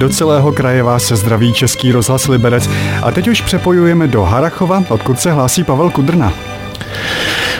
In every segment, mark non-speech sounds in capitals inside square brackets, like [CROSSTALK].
Do celého kraje vás se zdraví Český rozhlas Liberec a teď už přepojujeme do Harachova, odkud se hlásí Pavel Kudrna.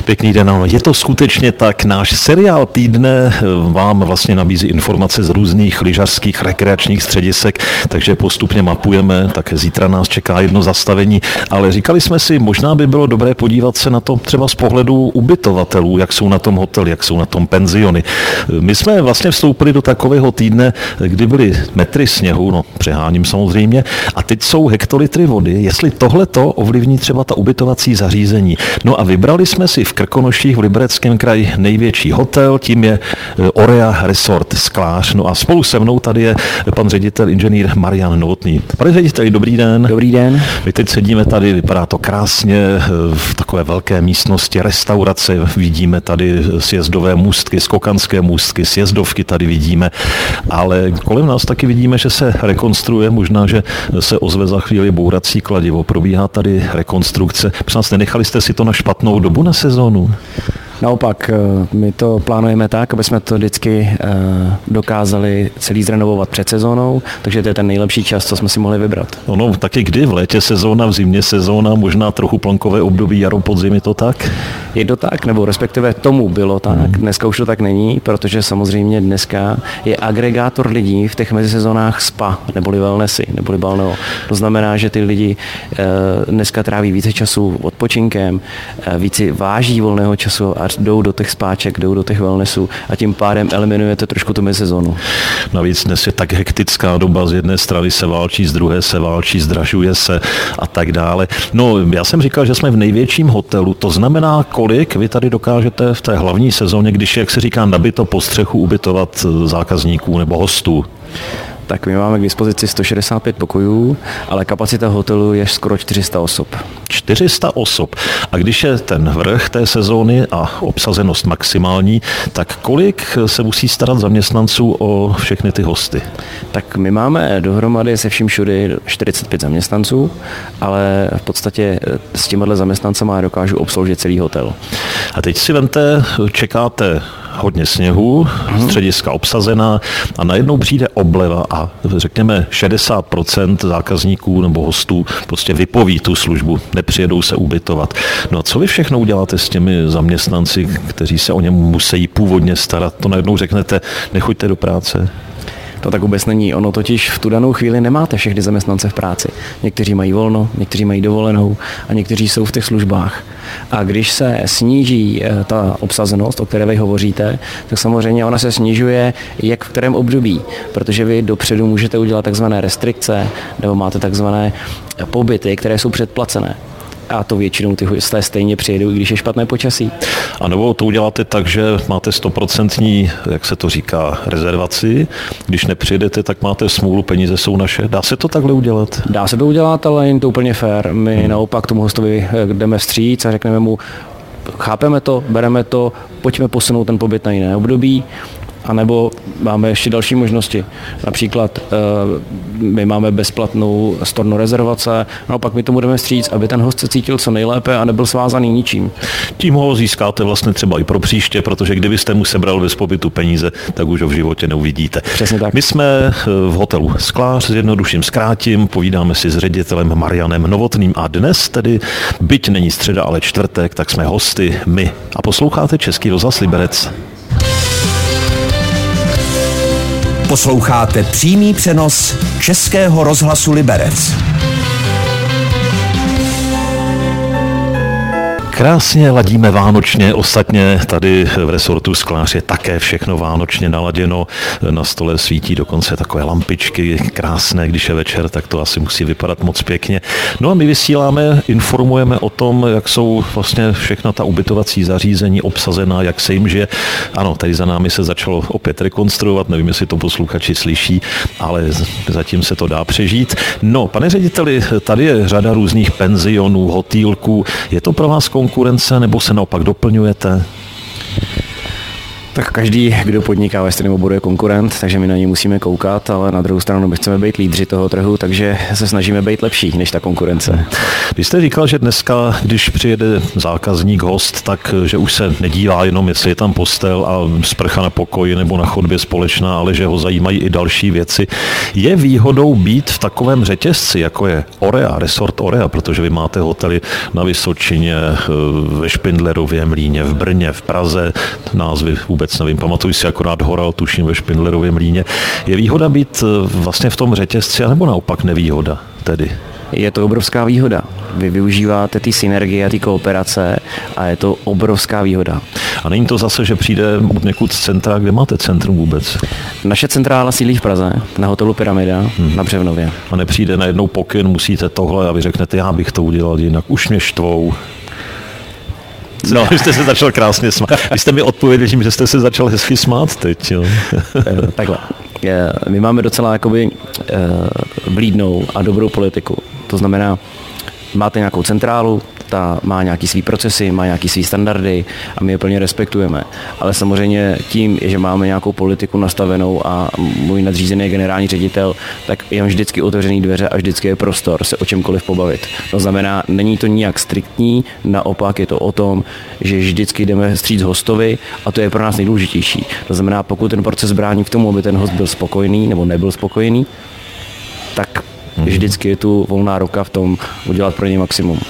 Pěkný den. Je to skutečně tak. Náš seriál týdne eh, vám vlastně nabízí informace z různých lyžařských rekreačních středisek, takže postupně mapujeme, také zítra nás čeká jedno zastavení, ale říkali jsme si, možná by bylo dobré podívat se na to třeba z pohledu ubytovatelů, jak jsou na tom hotely, jak jsou na tom penziony. Eh, my jsme vlastně vstoupili do takového týdne, kdy byly metry sněhu, no přeháním samozřejmě, a teď jsou hektolitry vody, jestli tohle to ovlivní třeba ta ubytovací zařízení. No a vybrali jsme si v Krkonoších v Libereckém kraji největší hotel, tím je e, Orea Resort Sklář. No a spolu se mnou tady je pan ředitel inženýr Marian Novotný. Pane řediteli, dobrý den. Dobrý den. My teď sedíme tady, vypadá to krásně, e, v takové velké místnosti restaurace, vidíme tady sjezdové můstky, skokanské můstky, sjezdovky tady vidíme, ale kolem nás taky vidíme, že se rekonstruuje, možná, že se ozve za chvíli bourací kladivo, probíhá tady rekonstrukce. Přes nenechali jste si to na špatnou dobu na sezónu? Sezónu? Naopak, eh, my to plánujeme tak, aby jsme to vždycky eh, dokázali celý zrenovovat před sezónou, takže to je ten nejlepší čas, co jsme si mohli vybrat. Ono taky kdy? V létě sezóna, v zimě sezóna, možná trochu plankové období, jaro, podzim, je to tak? Je to tak, nebo respektive tomu bylo tak. Hmm. Dneska už to tak není, protože samozřejmě dneska je agregátor lidí v těch mezisezónách spa, neboli wellnessy, neboli balneo. To znamená, že ty lidi eh, dneska tráví více času odpočinkem, více váží volného času a jdou do těch spáček, jdou do těch wellnessů a tím pádem eliminujete trošku tu mezisezónu. Navíc dnes je tak hektická doba, z jedné strany se válčí, z druhé se válčí, zdražuje se a tak dále. No, já jsem říkal, že jsme v největším hotelu, to znamená, kolik vy tady dokážete v té hlavní sezóně, když, jak se říká, nabito po střechu ubytovat zákazníků nebo hostů? Tak my máme k dispozici 165 pokojů, ale kapacita hotelu je skoro 400 osob. 400 osob. A když je ten vrch té sezóny a obsazenost maximální, tak kolik se musí starat zaměstnanců o všechny ty hosty? Tak my máme dohromady se vším všudy 45 zaměstnanců, ale v podstatě s těmihle zaměstnancema dokážu obsloužit celý hotel. A teď si vente, čekáte hodně sněhu, střediska obsazená a najednou přijde obleva a řekněme 60% zákazníků nebo hostů prostě vypoví tu službu, nepřijedou se ubytovat. No a co vy všechno uděláte s těmi zaměstnanci, kteří se o ně musí původně starat? To najednou řeknete, nechoďte do práce. To tak vůbec není. Ono totiž v tu danou chvíli nemáte všechny zaměstnance v práci. Někteří mají volno, někteří mají dovolenou a někteří jsou v těch službách. A když se sníží eh, ta obsazenost, o které vy hovoříte, tak samozřejmě ona se snižuje jak v kterém období, protože vy dopředu můžete udělat takzvané restrikce nebo máte takzvané pobyty, které jsou předplacené a to většinou ty hosté stejně přijedou, i když je špatné počasí. A nebo to uděláte tak, že máte stoprocentní, jak se to říká, rezervaci. Když nepřijedete, tak máte smůlu, peníze jsou naše. Dá se to takhle udělat? Dá se to udělat, ale není to úplně fér. My hmm. naopak tomu hostovi eh, jdeme vstříc a řekneme mu, chápeme to, bereme to, pojďme posunout ten pobyt na jiné období anebo máme ještě další možnosti. Například eh, my máme bezplatnou storno rezervace, naopak my to budeme stříct, aby ten host se cítil co nejlépe a nebyl svázaný ničím. Tím ho získáte vlastně třeba i pro příště, protože kdybyste mu sebral bez pobytu peníze, tak už ho v životě neuvidíte. Přesně tak. My jsme eh, v hotelu Sklář, s jednodušším zkrátím, povídáme si s ředitelem Marianem Novotným a dnes tedy, byť není středa, ale čtvrtek, tak jsme hosty my. A posloucháte Český rozhlas Liberec. Posloucháte přímý přenos Českého rozhlasu Liberec. Krásně ladíme vánočně, ostatně tady v resortu Sklář je také všechno vánočně naladěno. Na stole svítí dokonce takové lampičky krásné, když je večer, tak to asi musí vypadat moc pěkně. No a my vysíláme, informujeme o tom, jak jsou vlastně všechna ta ubytovací zařízení obsazená, jak se jim žije. Ano, tady za námi se začalo opět rekonstruovat, nevím, jestli to posluchači slyší, ale zatím se to dá přežít. No, pane řediteli, tady je řada různých penzionů, hotýlků. Je to pro vás konkurence nebo se naopak doplňujete? Tak každý, kdo podniká ve stejném oboru, je konkurent, takže my na ně musíme koukat, ale na druhou stranu my chceme být lídři toho trhu, takže se snažíme být lepší než ta konkurence. Vy jste říkal, že dneska, když přijede zákazník, host, tak že už se nedívá jenom, jestli je tam postel a sprcha na pokoji nebo na chodbě společná, ale že ho zajímají i další věci. Je výhodou být v takovém řetězci, jako je Orea, resort Orea, protože vy máte hotely na Vysočině, ve Špindlerově Mlíně, v Brně, v Praze, názvy vůbec nevím, pamatuju si akorát Horal, tuším ve Špindlerově Mlíně. Je výhoda být vlastně v tom řetězci, anebo naopak nevýhoda tedy? Je to obrovská výhoda. Vy využíváte ty synergie a ty kooperace a je to obrovská výhoda. A není to zase, že přijde od někud z centra, kde máte centrum vůbec? Naše centrála sídlí v Praze, na hotelu Pyramida, hmm. na Břevnově. A nepřijde na jednou pokyn, musíte tohle a vy řeknete, já bych to udělal jinak, už mě štvou. No, vy jste se začal krásně smát. Vy jste mi odpověděli, že jste se začal hezky smát teď. Jo. Eh, takhle. My máme docela jakoby vlídnou eh, a dobrou politiku. To znamená, máte nějakou centrálu, ta má nějaký svý procesy, má nějaký svý standardy a my je plně respektujeme. Ale samozřejmě tím, že máme nějakou politiku nastavenou a můj nadřízený je generální ředitel, tak je vždycky otevřený dveře a vždycky je prostor se o čemkoliv pobavit. To znamená, není to nijak striktní, naopak je to o tom, že vždycky jdeme stříc hostovi a to je pro nás nejdůležitější. To znamená, pokud ten proces brání k tomu, aby ten host byl spokojený nebo nebyl spokojený, tak vždycky je tu volná ruka v tom udělat pro ně maximum.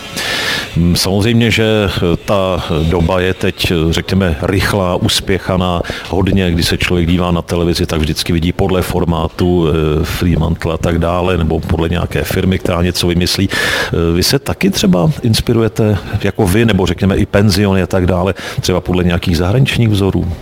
Mm, samozřejmě, že eh, ta doba je teď, eh, řekněme, rychlá, uspěchaná. Hodně, když se člověk dívá na televizi, tak vždycky vidí podle formátu eh, Fremantle a tak dále, nebo podle nějaké firmy, která něco vymyslí. Vy se taky třeba inspirujete, jako vy, nebo řekněme i penziony a tak dále, třeba podle nějakých zahraničních vzorů?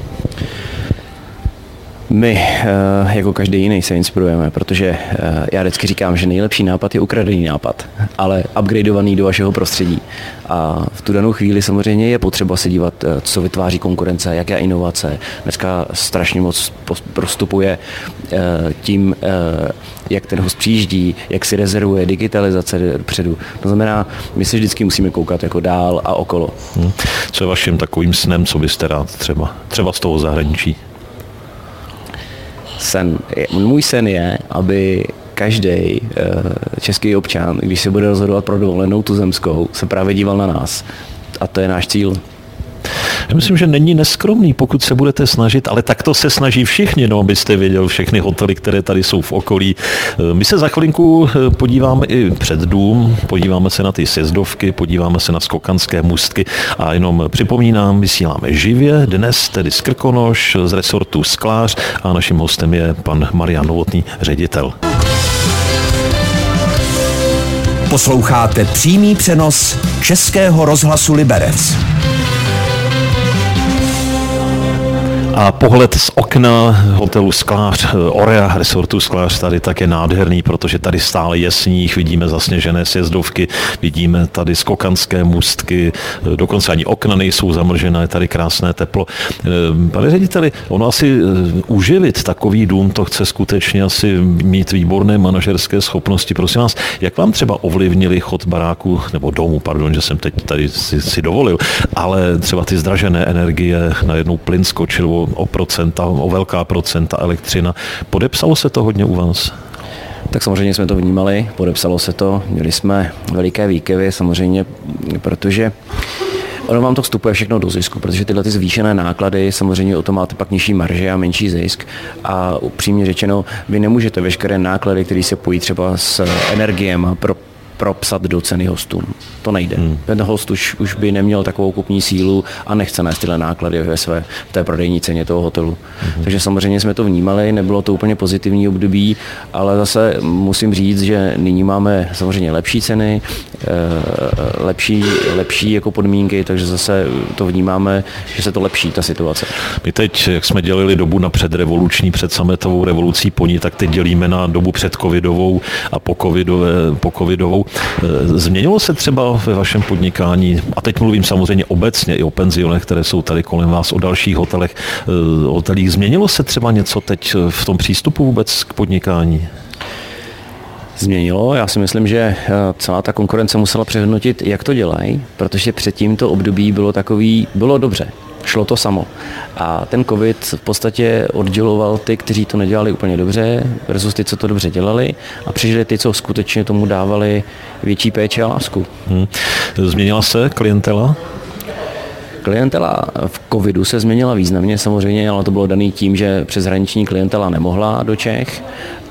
My, eh, jako každý jiný, se inspirujeme, protože eh, já vždycky říkám, že nejlepší nápad je ukradený nápad, ale upgradeovaný do vašeho prostředí. A v tu danou chvíli samozřejmě je potřeba se dívat, eh, co vytváří konkurence, jaké inovace. Dneska strašně moc prostupuje tím, jak ten host přijíždí, jak si rezervuje digitalizace předu. To znamená, my se vždycky musíme koukat jako dál a okolo. Hmm. Co je vaším takovým snem, co byste rád třeba, třeba z toho zahraničí? Sen, můj sen je, aby každý eh, český občan, když se bude rozhodovat pro dovolenou tuzemskou, se právě díval na nás. A to je náš cíl. Já myslím, že není neskromný, pokud se budete snažit, ale tak to se snaží všichni, no, abyste věděl všechny hotely, které tady jsou v okolí. My se za chvilinku eh, podíváme i před dům, podíváme se na ty sjezdovky, podíváme se na skokanské můstky a jenom připomínám, vysíláme živě, dnes tedy z Krkonoš, z resortu Sklář a naším hostem je pan Marian Novotný, ředitel. Posloucháte přímý přenos Českého rozhlasu Liberec. A pohled z okna hotelu Sklář, Orea resortu Sklář tady tak je nádherný, protože tady stále je sníh, vidíme zasněžené sjezdovky, vidíme tady skokanské můstky, dokonce ani okna nejsou zamlžené, je tady krásné teplo. Eh, pane řediteli, ono asi eh, uživit takový dům, to chce skutečně asi mít výborné manažerské schopnosti. Prosím vás, jak vám třeba ovlivnili chod baráku, nebo domu, pardon, že jsem teď tady si, si dovolil, ale třeba ty zdražené energie, najednou plyn skočil o procenta, o velká procenta elektřina. Podepsalo se to hodně u vás? Tak samozřejmě jsme to vnímali, podepsalo se to, měli jsme veliké výkyvy samozřejmě, protože Ono vám to vstupuje všechno do zisku, protože tyhle ty zvýšené náklady, samozřejmě o to máte pak nižší marže a menší zisk. A upřímně řečeno, vy nemůžete veškeré náklady, které se pojí třeba s energiem pro propsat do ceny hostům. To nejde. Hmm. Ten host už, už by neměl takovou kupní sílu a nechce nést tyhle náklady ve své v té prodejní ceně toho hotelu. Hmm. Takže samozřejmě jsme to vnímali, nebylo to úplně pozitivní období, ale zase musím říct, že nyní máme samozřejmě lepší ceny, eh, lepší, lepší jako podmínky, takže zase to vnímáme, že se to lepší, ta situace. My teď, jak jsme dělili dobu na předrevoluční, před sametovou revolucí po ní, tak teď dělíme na dobu před covidovou a po, covidové, po covidovou. Eh, změnilo se třeba ve vašem podnikání, a teď mluvím samozřejmě obecně i o penzionech, které jsou tady kolem vás, o dalších hotelech, eh, hotelích, změnilo se třeba něco teď v tom přístupu vůbec k podnikání? Změnilo. Já si myslím, že eh, celá ta konkurence musela přehodnotit, jak to dělají, protože předtím to období bylo takový, bylo dobře. Šlo to samo. A ten covid v podstatě odděloval ty, kteří to nedělali úplně dobře, versus ty, co to dobře dělali a přišli ty, co skutečně tomu dávali větší péče a lásku. Hmm. Změnila se klientela? Klientela v covidu se změnila významně samozřejmě, ale to bylo daný tím, že přeshraniční klientela nemohla do Čech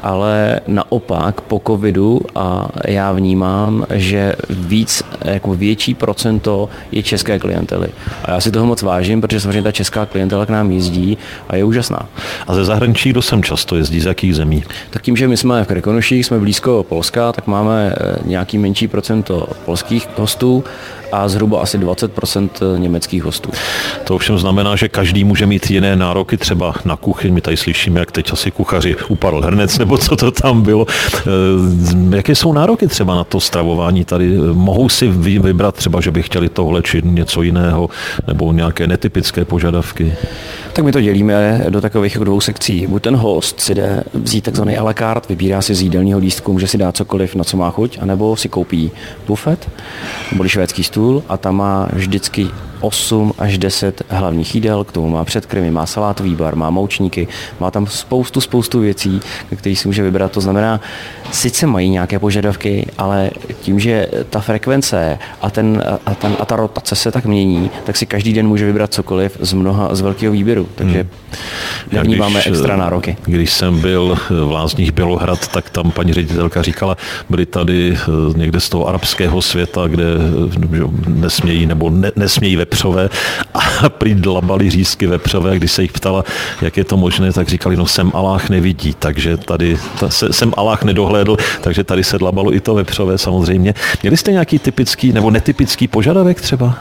ale naopak po covidu a já vnímám, že víc, jako větší procento je české klientely. A já si toho moc vážím, protože samozřejmě ta česká klientela k nám jezdí a je úžasná. A ze zahraničí kdo sem často jezdí, z jakých zemí? Tak tím, že my jsme v Krkonoších, jsme blízko Polska, tak máme eh, nějaký menší procento polských hostů a zhruba asi 20% německých hostů. To ovšem znamená, že každý může mít jiné nároky třeba na kuchyň. My tady slyšíme, jak teď asi kuchaři upadl hrnec, nebo co to tam bylo. Eh, jaké jsou nároky třeba na to stravování tady? Mohou si vybrat třeba, že by chtěli tohle či něco jiného, nebo nějaké netypické požadavky? Tak my to dělíme do takových dvou sekcí. Buď ten host si jde vzít takzvaný a la carte, vybírá si z jídelního lístku, může si dát cokoliv, na co má chuť, anebo si koupí bufet, nebo švédský stůl a tam má vždycky 8 až 10 hlavních jídel, k tomu má předkrmy, má salátový bar, má moučníky, má tam spoustu, spoustu věcí, které si může vybrat. To znamená, sice mají nějaké požadavky, ale tím, že ta frekvence a, ten, a, ten, a ta rotace se tak mění, tak si každý den může vybrat cokoliv z mnoha, z velkého výběru. Takže hmm. máme extra nároky. Když jsem byl v Lázních Bělohrad, tak tam paní ředitelka říkala, byli tady eh, někde z toho arabského světa, kde eh, nesmějí nebo ne, nesmějí vepřové a [LAUGHS] prý dlabali řízky vepřové. Když se jich ptala, jak je to možné, tak říkali, no sem Aláh nevidí, takže tady ta, se, sem Aláh nedohlédl, takže tady se dlabalo i to vepřové samozřejmě. Měli jste nějaký typický nebo netypický požadavek třeba?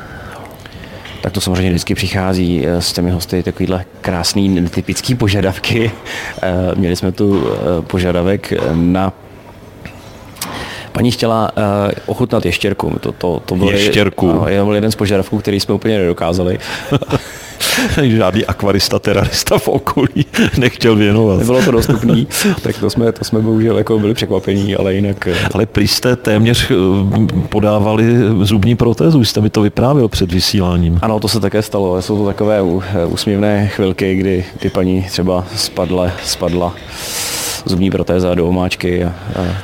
tak to samozřejmě vždycky přichází eh, s těmi hosty takovýhle krásný netypický požadavky. [LAUGHS] Eh, měli jsme tu eh, požadavek na Paní chtěla uh, ochutnat ještěrku. To, to, to byl, ještěrku. Ano, byl jeden z požadavků, který jsme úplně nedokázali. [LAUGHS] Žádný akvarista, terarista v okolí [LAUGHS] nechtěl věnovat. Nebylo to dostupné, tak to jsme, to jsme bohužel jako byli překvapení, ale jinak... Eh, ale prý jste téměř eh, podávali zubní protézu, jste mi to vyprávěl před vysíláním. Ano, to se také stalo. Jsou to takové úsměvné chvilky, kdy ty paní třeba spadla, spadla zubní protéza do omáčky a,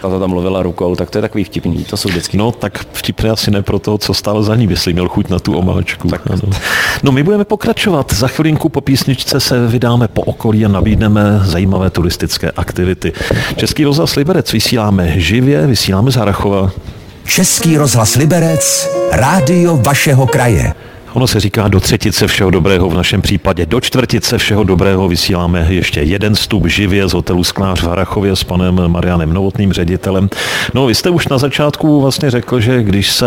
a ta tam mluvila rukou, tak to je takový vtipný, to jsou vždycky. No tak vtipné asi ne pro to, co stálo za ní, jestli měl chuť na tu omáčku. Tak. Ano. No my budeme pokračovat. Za chvilinku po písničce se vydáme po okolí a nabídneme zajímavé turistické aktivity. Český rozhlas Liberec vysíláme živě, vysíláme z Harachova. Český rozhlas Liberec, rádio vašeho kraje. Ono se říká do třetice všeho dobrého, v našem případě do čtvrtice všeho dobrého vysíláme ještě jeden vstup živě z hotelu Sklář v Harachově s panem Marianem Novotným ředitelem. No, vy jste už na začátku vlastně řekl, že když se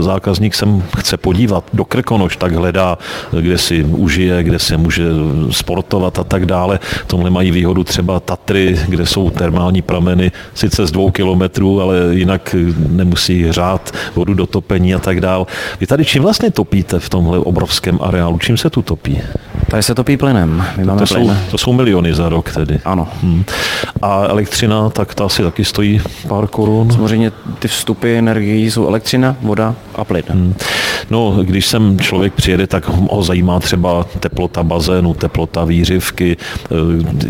zákazník sem chce podívat do Krkonoš, tak hledá, kde si užije, kde se může sportovat a tak dále. Tomhle mají výhodu třeba Tatry, kde jsou termální prameny, sice z dvou kilometrů, ale jinak nemusí hřát vodu do topení a tak dále. Vy tady čím vlastně topíte v tom tomhle obrovském areálu. Čím se tu topí? Tady se topí plynem. My máme to, plyn. jsou, to jsou miliony za rok tedy. Ano. Hmm. A elektřina, tak ta asi taky stojí pár korun. Samozřejmě ty vstupy energií jsou elektřina, voda a plyn. Hmm. No, když sem člověk přijede, tak ho zajímá třeba teplota bazénu, teplota výřivky, eh,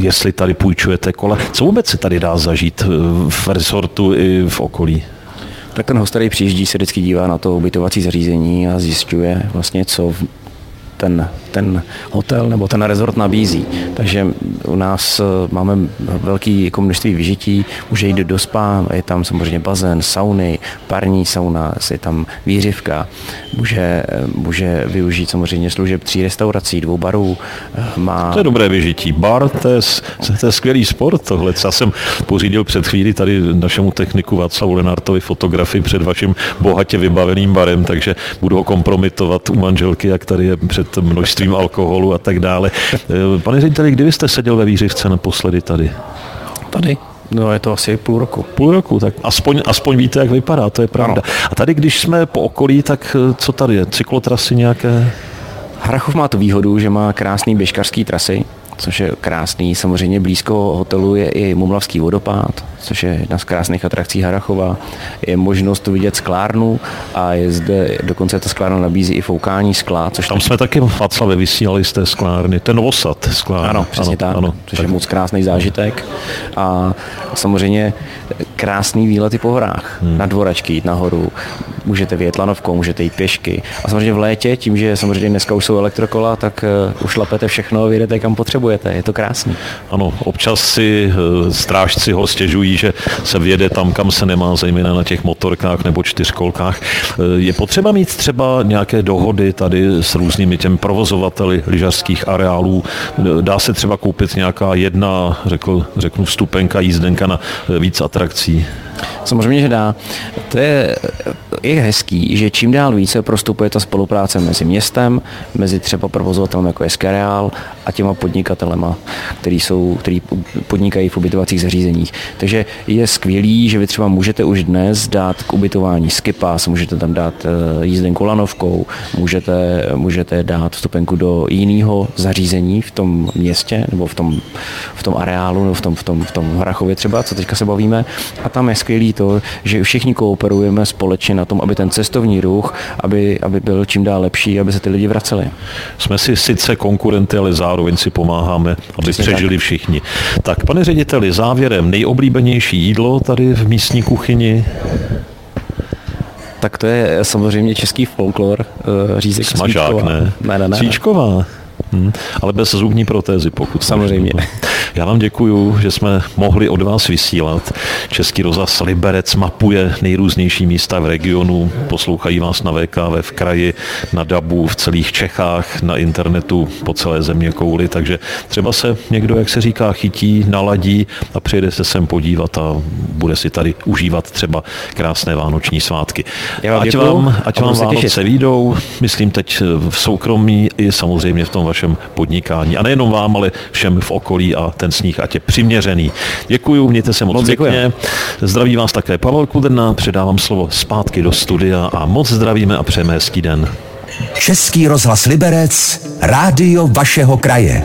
jestli tady půjčujete kola. Co vůbec se tady dá zažít eh, v resortu i v okolí? Tak ten host, který přijíždí, se vždycky dívá na to ubytovací zařízení a zjišťuje vlastně, co ten, ten hotel nebo ten rezort nabízí. Takže u nás eh, máme velký jako množství vyžití, může jít do spa, je tam samozřejmě bazén, sauny, parní sauna, je tam výřivka, může, eh, může využít samozřejmě služeb tří restaurací, dvou barů. Eh, má... To je dobré vyžití. Bar, to je, to je skvělý sport tohle. Já jsem pořídil před chvíli tady našemu techniku Václavu Lenartovi fotografii před vaším bohatě vybaveným barem, takže budu ho kompromitovat u manželky, jak tady je před množstvím alkoholu a tak dále. Pane řediteli, kdy jste seděl ve výřivce naposledy tady? Tady. No je to asi půl roku. Půl roku, tak aspoň, aspoň víte, jak vypadá, to je pravda. Ano. A tady, když jsme po okolí, tak eh, co tady je? Cyklotrasy nějaké? Harachov má tu výhodu, že má krásný běžkařský trasy, což je krásný. Samozřejmě blízko hotelu je i Mumlavský vodopád, což je jedna z krásných atrakcí Harachova. Je možnost vidět sklárnu a je zde, dokonce ta sklárna nabízí i foukání skla. Což Tam jsme taky v Václavě vysílali z té sklárny, ten osad sklárny. Ano, přesně ano, tak, ano, což tak. je moc krásný zážitek. A samozřejmě krásný výlety po horách, hmm. na dvoračky jít nahoru, můžete vyjet lanovkou, můžete jít pěšky. A samozřejmě v létě, tím, že samozřejmě dneska už jsou elektrokola, tak uh, ušlapete všechno, vyjedete kam potřebujete. Je to krásný. Ano, občas si uh, strážci ho stěžují, že se vyjede tam, kam se nemá, zejména na těch motorkách nebo čtyřkolkách. Uh, je potřeba mít třeba nějaké dohody tady s různými těmi provozovateli lyžařských areálů. Dá se třeba koupit nějaká jedna, řekl, řeknu, vstupenka, jízdenka na víc atrakcí? Samozřejmě, že dá. To je, je hezký, že čím dál více prostupuje ta spolupráce mezi městem, mezi třeba provozovatelem jako je a těma podnikatelema, který, jsou, který podnikají v ubytovacích zařízeních. Takže je skvělý, že vy třeba můžete už dnes dát k ubytování skipas, můžete tam dát eh, jízdenku lanovkou, můžete, můžete dát vstupenku do jiného zařízení v tom městě nebo v tom, v tom areálu nebo v tom, v tom, v tom Hrachově třeba, co teďka se bavíme. A tam je skvělý to, že všichni kooperujeme společně na tom, aby ten cestovní ruch, aby, aby byl čím dál lepší, aby se ty lidi vraceli. Jsme si sice konkurenty, ale zároveň si pomáháme, aby Přesně přežili tak. všichni. Tak, pane řediteli, závěrem nejoblíbenější jídlo tady v místní kuchyni? Tak to je samozřejmě český folklor, uh, řízek Smažák, ne? Ne, ne, ne. Svíčková. Hmm, ale bez zubní protézy, pokud. Samozřejmě. Já vám děkuji, že jsme mohli od vás vysílat. Český rozhlas Liberec mapuje nejrůznější místa v regionu, poslouchají vás na VKV v kraji, na DABu, v celých Čechách, na internetu po celé země kouli, takže třeba se někdo, jak se říká, chytí, naladí a přijde se sem podívat a bude si tady užívat třeba krásné vánoční svátky. vám ať vám, ať vám Vánoce výjdou, myslím teď v soukromí i samozřejmě v tom vašem podnikání. A nejenom vám, ale všem v okolí a ten sníh ať je přiměřený. Děkuji, mějte se moc, moc pěkně. Zdraví vás také Pavel Kudrna, předávám slovo zpátky do studia a moc zdravíme a přejeme hezký den. Český rozhlas Liberec, rádio vašeho kraje.